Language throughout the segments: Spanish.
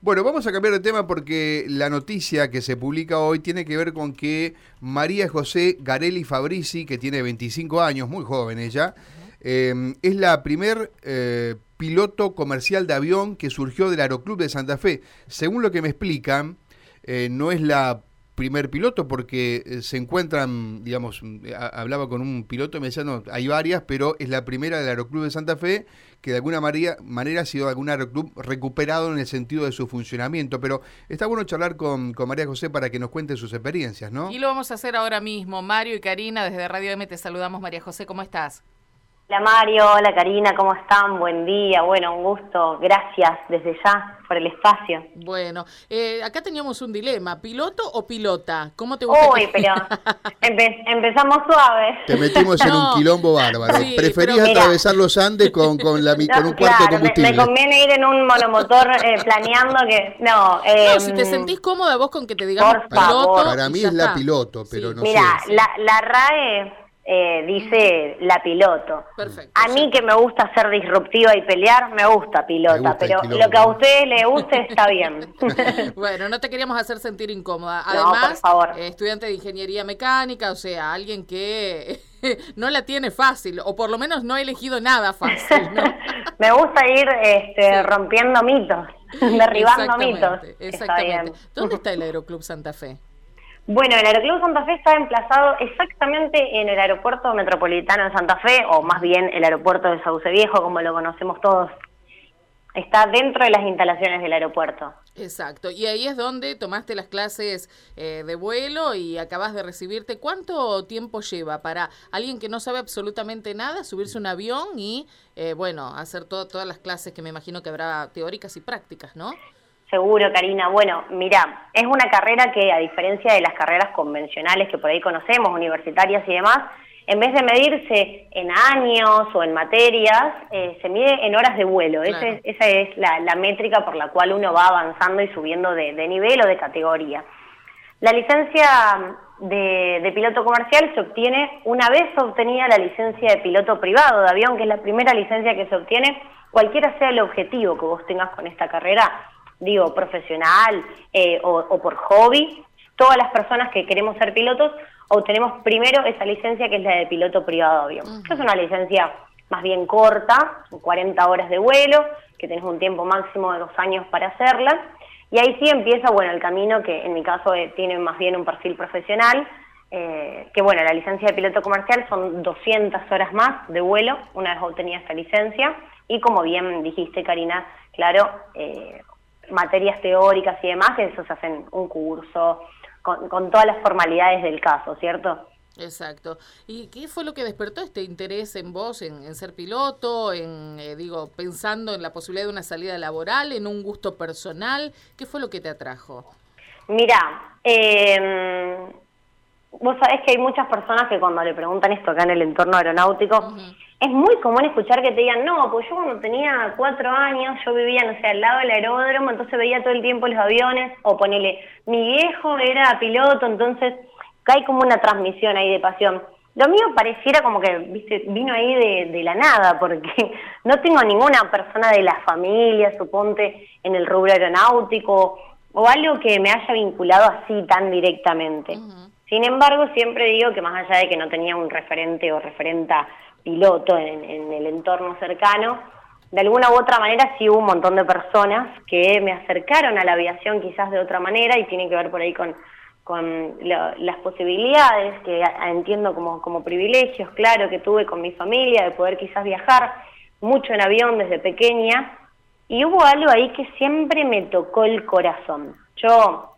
Bueno, vamos a cambiar de tema porque la noticia que se publica hoy tiene que ver con que María José Garelli Fabrici, que tiene 25 años, muy joven ella, eh, es la primer eh, piloto comercial de avión que surgió del Aeroclub de Santa Fe. Según lo que me explican, eh, no es la primer piloto porque eh, se encuentran, digamos, hablaba con un piloto y me decía, no, hay varias, pero es la primera del Aeroclub de Santa Fe que de alguna manera, ha sido algún aeroclub recuperado en el sentido de su funcionamiento. Pero está bueno charlar con, con María José para que nos cuente sus experiencias, ¿no? Y lo vamos a hacer ahora mismo. Mario y Karina, desde Radio M te saludamos. María José, ¿cómo estás? Hola Mario, hola Karina, ¿cómo están? Buen día, bueno, un gusto, gracias desde ya por el espacio. Bueno, eh, acá teníamos un dilema, ¿piloto o pilota? ¿Cómo te gusta? Uy, pero empezamos suave. Te metimos en un quilombo bárbaro. Preferías atravesar los Andes con, con, la, con un cuarto de combustible. Me, conviene ir en un monomotor eh, planeando que... No, eh, si te sentís cómoda vos con que te digamos piloto... Para mí es la piloto, pero no Mira, sé. la, la RAE eh, dice la piloto. Perfecto, a mí que me gusta ser disruptiva y pelear, me gusta pilota, pero lo que a usted le guste está bien. bueno, no te queríamos hacer sentir incómoda. Además, eh, estudiante de ingeniería mecánica, o sea, alguien que no la tiene fácil, o por lo menos no ha elegido nada fácil. me gusta ir este, rompiendo mitos, derribando mitos. Exactamente. ¿Dónde está el Aeroclub Santa Fe? Bueno, el Aeroclub Santa Fe está emplazado exactamente en el aeropuerto metropolitano de Santa Fe, o más bien el aeropuerto de Sauce Viejo, como lo conocemos todos. Está dentro de las instalaciones del aeropuerto. Exacto, y ahí es donde tomaste las clases eh, de vuelo y acabas de recibirte. ¿Cuánto tiempo lleva para alguien que no sabe absolutamente nada subirse un avión y, eh, bueno, hacer todas las clases que me imagino que habrá teóricas y prácticas, ¿no? Seguro, Karina. Bueno, mira, es una carrera que, a diferencia de las carreras convencionales que por ahí conocemos, universitarias y demás, en vez de medirse en años o en materias, eh, se mide en horas de vuelo. esa es la, métrica por la cual uno va avanzando y subiendo de, nivel o de categoría. La licencia de, de, piloto comercial se obtiene una vez obtenida la licencia de piloto privado de avión, que es la primera licencia que se obtiene, cualquiera sea el objetivo que vos tengas con esta carrera digo, profesional eh, o, por hobby, todas las personas que queremos ser pilotos obtenemos primero esa licencia que es la de piloto privado avión. es una licencia más bien corta, 40 horas de vuelo, que tenés un tiempo máximo de dos años para hacerla. Y ahí sí empieza, bueno, el camino que en mi caso eh, tiene más bien un perfil profesional, eh, que bueno, la licencia de piloto comercial son 200 horas más de vuelo una vez obtenida esta licencia. Y como bien dijiste, Karina, claro, eh, materias teóricas y demás, eso se hacen un curso, con, todas las formalidades del caso, ¿cierto? Exacto. ¿Y qué fue lo que despertó este interés en vos, en, ser piloto, en, eh, digo, pensando en la posibilidad de una salida laboral, en un gusto personal? ¿Qué fue lo que te atrajo? Mira, eh, vos sabés que hay muchas personas que cuando le preguntan esto acá en el entorno aeronáutico, es muy común escuchar que te digan, no, pues yo cuando tenía cuatro años, yo vivía, no sé, al lado del aeródromo, entonces veía todo el tiempo los aviones, o ponele, mi viejo era piloto, entonces hay como una transmisión ahí de pasión. Lo mío pareciera como que viste, vino ahí de, de la nada, porque no tengo ninguna persona de la familia, suponte, en el rubro aeronáutico, o algo que me haya vinculado así tan directamente. Sin embargo, siempre digo que más allá de que no tenía un referente o referenta piloto en, el entorno cercano, de alguna u otra manera sí hubo un montón de personas que me acercaron a la aviación quizás de otra manera y tiene que ver por ahí con, con las posibilidades que entiendo como, como privilegios, claro, que tuve con mi familia, de poder quizás viajar mucho en avión desde pequeña. Y hubo algo ahí que siempre me tocó el corazón. Yo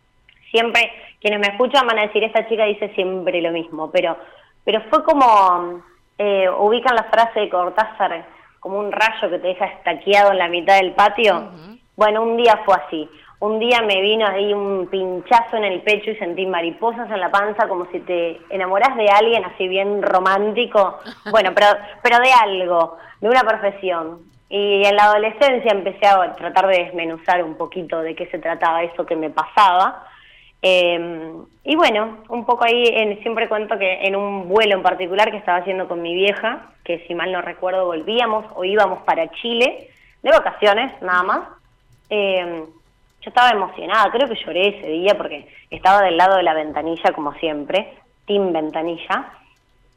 siempre, quienes me escuchan van a decir, esta chica dice siempre lo mismo, pero, pero fue como eh, ubican la frase de Cortázar como un rayo que te deja estaqueado en la mitad del patio. Bueno, un día fue así. Un día me vino ahí un pinchazo en el pecho y sentí mariposas en la panza como si te enamoras de alguien así bien romántico. Bueno, pero, pero de algo, de una profesión. Y en la adolescencia empecé a tratar de desmenuzar un poquito de qué se trataba eso que me pasaba. Eh, y bueno, un poco ahí siempre cuento que en un vuelo en particular que estaba haciendo con mi vieja, que si mal no recuerdo volvíamos o íbamos para Chile, de vacaciones nada más, eh, yo estaba emocionada, creo que lloré ese día porque estaba del lado de la ventanilla como siempre, team ventanilla,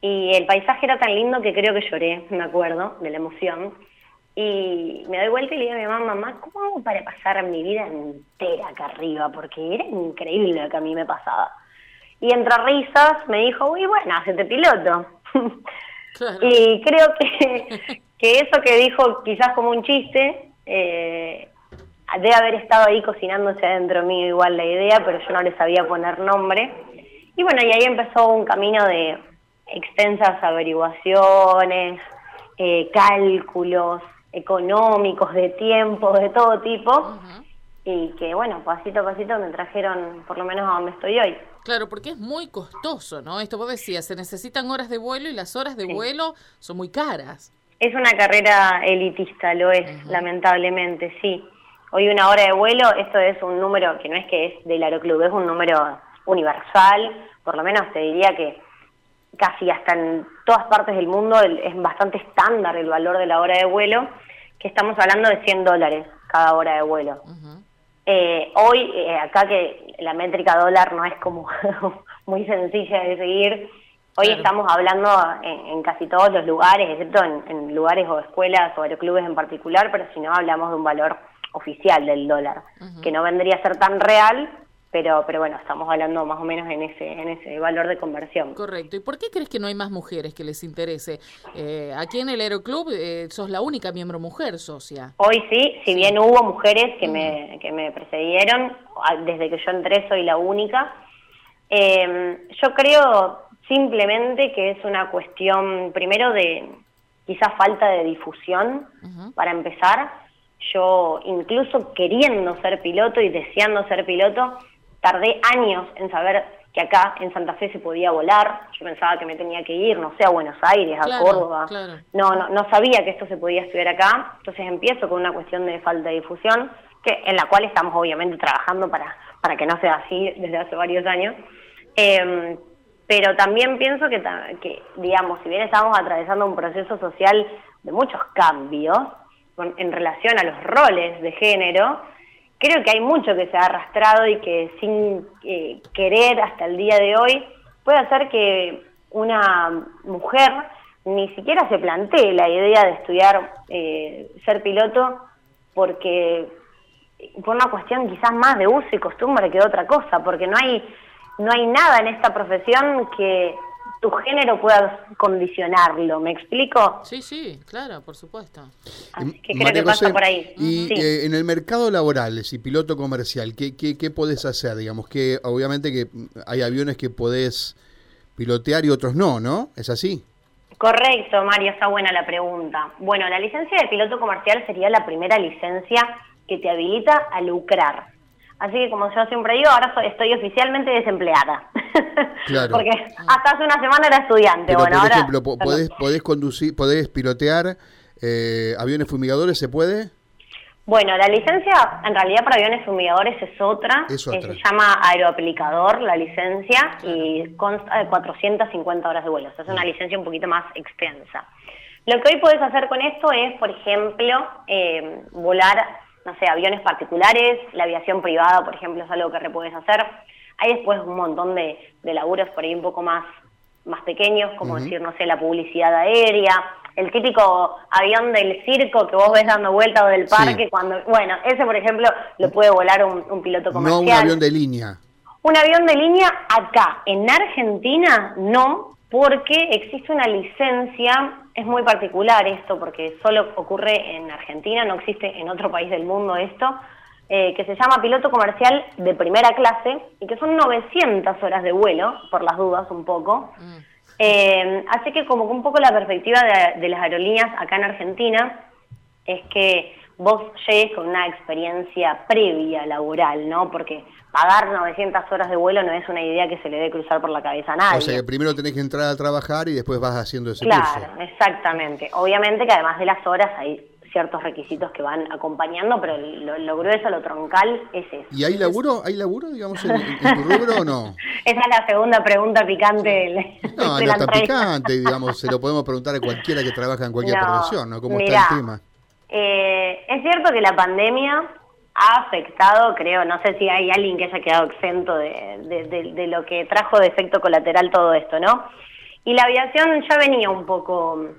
y el paisaje era tan lindo que creo que lloré, me acuerdo, de la emoción. Y me doy vuelta y le digo a mi mamá, mamá, ¿cómo hago para pasar mi vida entera acá arriba? Porque era increíble lo que a mí me pasaba. Y entre risas me dijo, uy, bueno, hacete piloto. y creo que, que eso que dijo quizás como un chiste, eh, debe haber estado ahí cocinándose adentro mío igual la idea, pero yo no le sabía poner nombre. Y bueno, y ahí empezó un camino de extensas averiguaciones, eh, cálculos económicos, de tiempo, de todo tipo. Y que bueno, pasito a pasito me trajeron por lo menos a donde estoy hoy. Claro, porque es muy costoso, ¿no? Esto vos decías, se necesitan horas de vuelo y las horas de vuelo son muy caras. Es una carrera elitista, lo es, lamentablemente, sí. Hoy una hora de vuelo, esto es un número que no es que es del aeroclub, es un número universal, por lo menos te diría que casi hasta en todas partes del mundo es bastante estándar el valor de la hora de vuelo, que estamos hablando de 100 dólares cada hora de vuelo. Eh, hoy, eh, acá que la métrica dólar no es como muy sencilla de seguir, hoy estamos hablando en, casi todos los lugares, excepto en, lugares o escuelas o aeroclubes en particular, pero si no hablamos de un valor oficial del dólar, que no vendría a ser tan real, pero, pero bueno, estamos hablando más o menos en ese, en ese valor de conversión. Correcto. ¿Y por qué crees que no hay más mujeres que les interese? Eh, aquí en el Aeroclub eh, sos la única miembro mujer socia. Hoy sí, si bien hubo mujeres que, me, que me precedieron, desde que yo entré soy la única. Eh, yo creo simplemente que es una cuestión, primero, de quizás falta de difusión, para empezar. Yo, incluso queriendo ser piloto y deseando ser piloto, tardé años en saber que acá en Santa Fe se podía volar. Yo pensaba que me tenía que ir, no sé, a Buenos Aires, a Córdoba. No, no, no sabía que esto se podía estudiar acá. Entonces empiezo con una cuestión de falta de difusión, que en la cual estamos obviamente trabajando para, para que no sea así desde hace varios años. Em, pero también pienso que, que, digamos, si bien estamos atravesando un proceso social de muchos cambios en relación a los roles de género, creo que hay mucho que se ha arrastrado y que sin eh, querer hasta el día de hoy puede hacer que una mujer ni siquiera se plantee la idea de estudiar eh, ser piloto porque por una cuestión quizás más de uso y costumbre que de otra cosa, porque no hay no hay nada en esta profesión que tu género pueda condicionarlo, ¿me explico? Sí, sí, claro, por supuesto. Así que creo que pasa por ahí. Y eh, en el mercado laboral, si piloto comercial, ¿qué, qué, qué podés hacer? Digamos que obviamente que hay aviones que podés pilotear y otros no, ¿no? ¿Es así? Correcto, Mario, está buena la pregunta. Bueno, la licencia de piloto comercial sería la primera licencia que te habilita a lucrar. Así que como yo siempre digo, ahora estoy oficialmente desempleada. Claro. Porque hasta hace una semana era estudiante. bueno, por ejemplo, ¿podés, ¿podés, conducir, podés pilotear eh, aviones fumigadores? ¿Se puede? Bueno, la licencia en realidad para aviones fumigadores es otra. Es otra. se llama aeroaplicador la licencia y consta de 450 horas de vuelo. O sea, es una licencia un poquito más extensa. Lo que hoy puedes hacer con esto es, por ejemplo, eh, volar no sé, aviones particulares, la aviación privada, por ejemplo, es algo que puedes hacer. Hay después un montón de, de laburos por ahí un poco más, más pequeños, como decir, no sé, la publicidad aérea, el típico avión del circo que vos ves dando vueltas o del parque, cuando, bueno, ese por ejemplo lo puede volar un, un piloto comercial. No un avión de línea. Un avión de línea acá, en Argentina no, porque existe una licencia, es muy particular esto, porque solo ocurre en Argentina, no existe en otro país del mundo esto, eh, que se llama piloto comercial de primera clase y que son 900 horas de vuelo, por las dudas un poco. Mm. Eh, así que como un poco la perspectiva de, de las aerolíneas acá en Argentina es que vos llegues con una experiencia previa laboral, ¿no? Porque pagar 900 horas de vuelo no es una idea que se le dé cruzar por la cabeza a nadie. O sea, que primero tenés que entrar a trabajar y después vas haciendo ese curso. Claro, exactamente. Obviamente que además de las horas hay ciertos requisitos que van acompañando, pero lo, grueso, lo troncal es eso. ¿Y hay laburo, hay laburo, digamos, en, tu rubro o no? Esa es la segunda pregunta picante del, No, no está picante, digamos, se lo podemos preguntar a cualquiera que trabaja en cualquier profesión, ¿no? ¿Cómo está el tema? Eh, es cierto que la pandemia ha afectado, creo, no sé si hay alguien que haya quedado exento de, de, lo que trajo de efecto colateral todo esto, ¿no? Y la aviación ya venía un poco,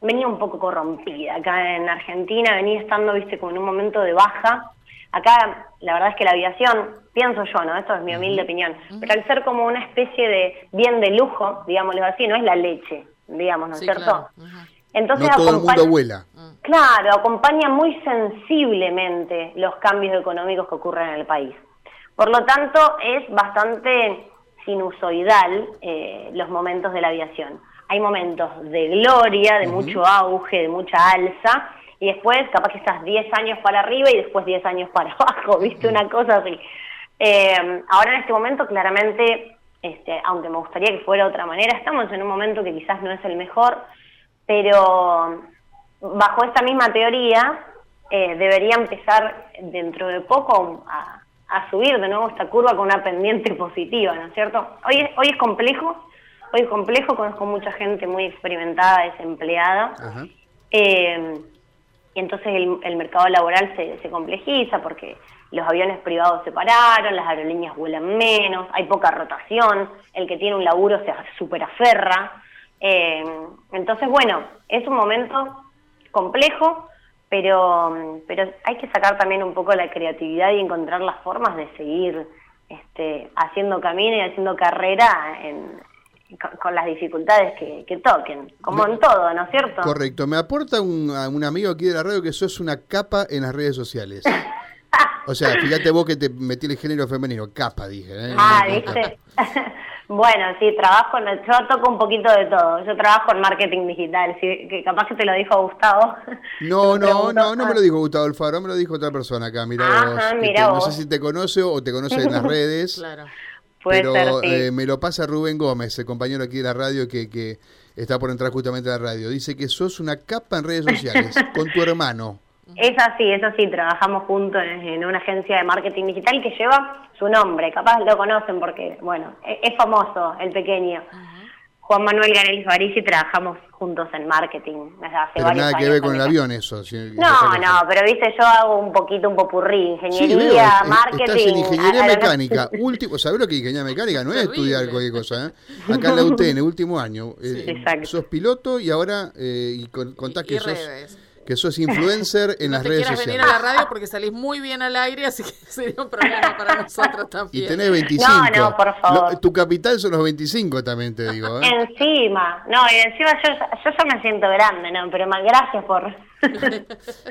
venía un poco corrompida acá en Argentina, venía estando, viste, como en un momento de baja. Acá, la verdad es que la aviación, pienso yo, ¿no? Esto es mi humilde opinión, pero al ser como una especie de bien de lujo, digámoslo así, no es la leche, digamos, ¿no es cierto? Entonces, no todo el mundo vuela. Claro, acompaña muy sensiblemente los cambios económicos que ocurren en el país. Por lo tanto, es bastante sinusoidal eh, los momentos de la aviación. Hay momentos de gloria, de mucho auge, de mucha alza, y después capaz que estás 10 años para arriba y después 10 años para abajo, ¿viste? Una cosa así. Eh, ahora en este momento, claramente, este, aunque me gustaría que fuera de otra manera, estamos en un momento que quizás no es el mejor, pero bajo esta misma teoría eh, debería empezar dentro de poco a, subir de nuevo esta curva con una pendiente positiva, ¿no es cierto? Hoy es, hoy es complejo, hoy es complejo, conozco mucha gente muy experimentada, desempleada, eh, y entonces el, mercado laboral se, se complejiza porque los aviones privados se pararon, las aerolíneas vuelan menos, hay poca rotación, el que tiene un laburo se super aferra, eh, entonces, bueno, es un momento complejo, pero, pero hay que sacar también un poco la creatividad y encontrar las formas de seguir este, haciendo camino y haciendo carrera con, las dificultades que, toquen, como en todo, ¿no es cierto? Correcto. Me aporta un, un amigo aquí de la radio que sos una capa en las redes sociales. O sea, fíjate vos que te metí el género femenino, capa, dije. ¿eh? Ah, ¿viste? Bueno, sí, trabajo, yo toco un poquito de todo. Yo trabajo en marketing digital, sí, que capaz que te lo dijo Gustavo. No, no, no, no me lo dijo Gustavo Alfaro, me lo dijo otra persona acá, mira No sé si te conoce o te conoce en las redes. claro. Puede pero eh, me lo pasa Rubén Gómez, el compañero aquí de la radio que, que está por entrar justamente a la radio. Dice que sos una capa en redes sociales con tu hermano. Es así, es así, trabajamos juntos en, una agencia de marketing digital que lleva su nombre, capaz lo conocen porque, bueno, e, es, famoso el pequeño. Juan Manuel Garelli Farisi trabajamos juntos en marketing pero nada que ver con el avión eso. no, no, pero viste, yo hago un poquito un popurrí, ingeniería, marketing. Estás en ingeniería mecánica, último, ¿sabes lo que es ingeniería mecánica? No es estudiar cualquier cosa, ¿eh? Acá en la UTN, último año. Sí. Eh, sos piloto y ahora eh, y contás que sos que sos influencer en las redes sociales. venir a la radio porque salís muy bien al aire, así que sería un problema para nosotros también. Y tenés 25. No, no, por favor. tu capital son los 25 también, te digo. ¿eh? Encima, no, y encima yo, yo ya me siento grande, ¿no? Pero más gracias por...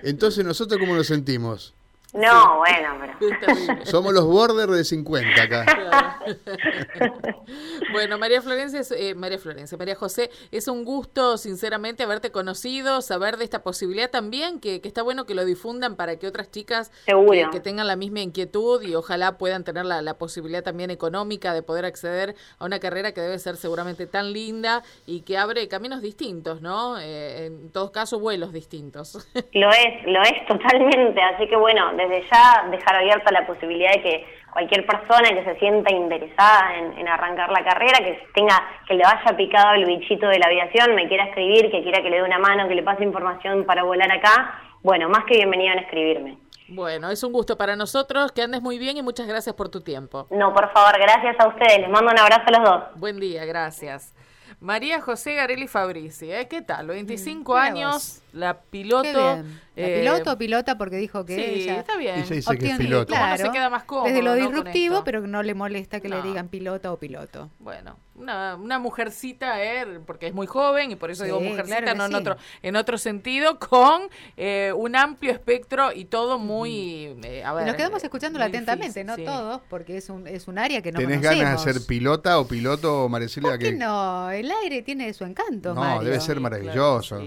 Entonces, ¿nosotros cómo nos sentimos? No, bueno, pero... Somos los borders de 50 acá. bueno, María Florencia, eh, María Florencia, María José, es un gusto, sinceramente, haberte conocido, saber de esta posibilidad también, que, está bueno que lo difundan para que otras chicas que, tengan la misma inquietud y ojalá puedan tener la, posibilidad también económica de poder acceder a una carrera que debe ser seguramente tan linda y que abre caminos distintos, ¿no? Eh, en todos casos, vuelos distintos. Lo es, lo es totalmente, así que bueno, desde ya dejar abierta la posibilidad de que cualquier persona que se sienta interesada en, arrancar la carrera, que tenga, que le vaya picado el bichito de la aviación, me quiera escribir, que quiera que le dé una mano, que le pase información para volar acá, bueno, más que bienvenido en escribirme. Bueno, es un gusto para nosotros, que andes muy bien y muchas gracias por tu tiempo. No, por favor, gracias a ustedes, les mando un abrazo a los dos. Buen día, gracias. María José Garelli Fabrici, ¿eh? ¿qué tal? 25 años, la piloto. ¿La eh, piloto o pilota? Porque dijo que sí, está bien. Ella dice que es piloto. Claro, se queda más cómodo, desde lo disruptivo, pero no le molesta que le digan piloto o piloto. Bueno, una, una mujercita, eh, porque es muy joven y por eso digo mujercita, no en otro en otro sentido, con eh, un amplio espectro y todo muy... Eh, a ver, nos quedamos escuchándola atentamente, no todos, porque es un, es un área que no ¿Tenés ganas de ser pilota o piloto, Maricela? ¿Por qué no? El aire tiene su encanto, No, debe ser maravilloso.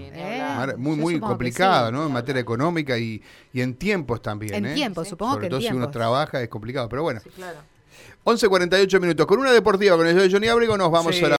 muy, muy complicado, ¿no? En materia económica y, y en tiempos también. En tiempos, supongo Sobre que todo si uno trabaja es complicado, pero bueno. Sí, claro. 11.48 minutos. Con una deportiva con el de Johnny Abrigo nos vamos a la